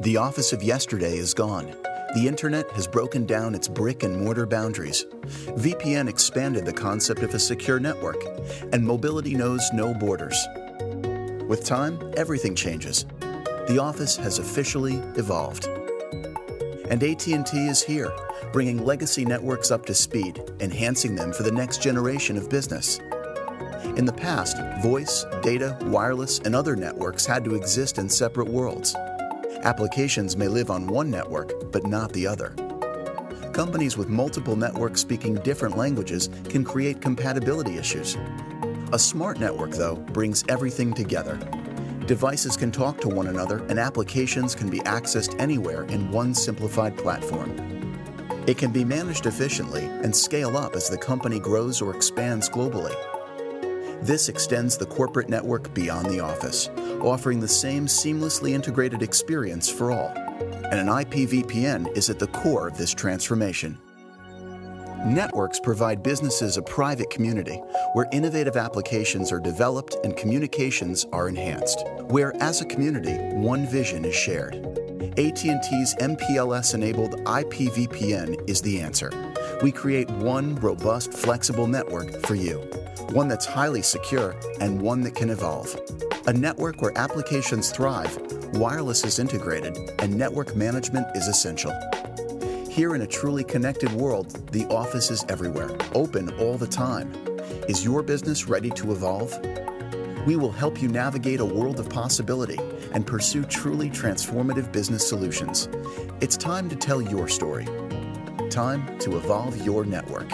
The office of yesterday is gone. The internet has broken down its brick and mortar boundaries. VPN expanded the concept of a secure network, and mobility knows no borders. With time, everything changes. The office has officially evolved. And AT&T is here, bringing legacy networks up to speed, enhancing them for the next generation of business. In the past, voice, data, wireless, and other networks had to exist in separate worlds. Applications may live on one network, but not the other. Companies with multiple networks speaking different languages can create compatibility issues. A smart network, though, brings everything together. Devices can talk to one another, and applications can be accessed anywhere in one simplified platform. It can be managed efficiently and scale up as the company grows or expands globally. This extends the corporate network beyond the office, offering the same seamlessly integrated experience for all. And an IPVPN is at the core of this transformation. Networks provide businesses a private community where innovative applications are developed and communications are enhanced, where as a community, one vision is shared. AT&T's MPLS-enabled IPVPN is the answer. We create one robust, flexible network for you one that's highly secure, and one that can evolve. A network where applications thrive, wireless is integrated, and network management is essential. Here in a truly connected world, the office is everywhere, open all the time. Is your business ready to evolve? We will help you navigate a world of possibility and pursue truly transformative business solutions. It's time to tell your story. Time to evolve your network.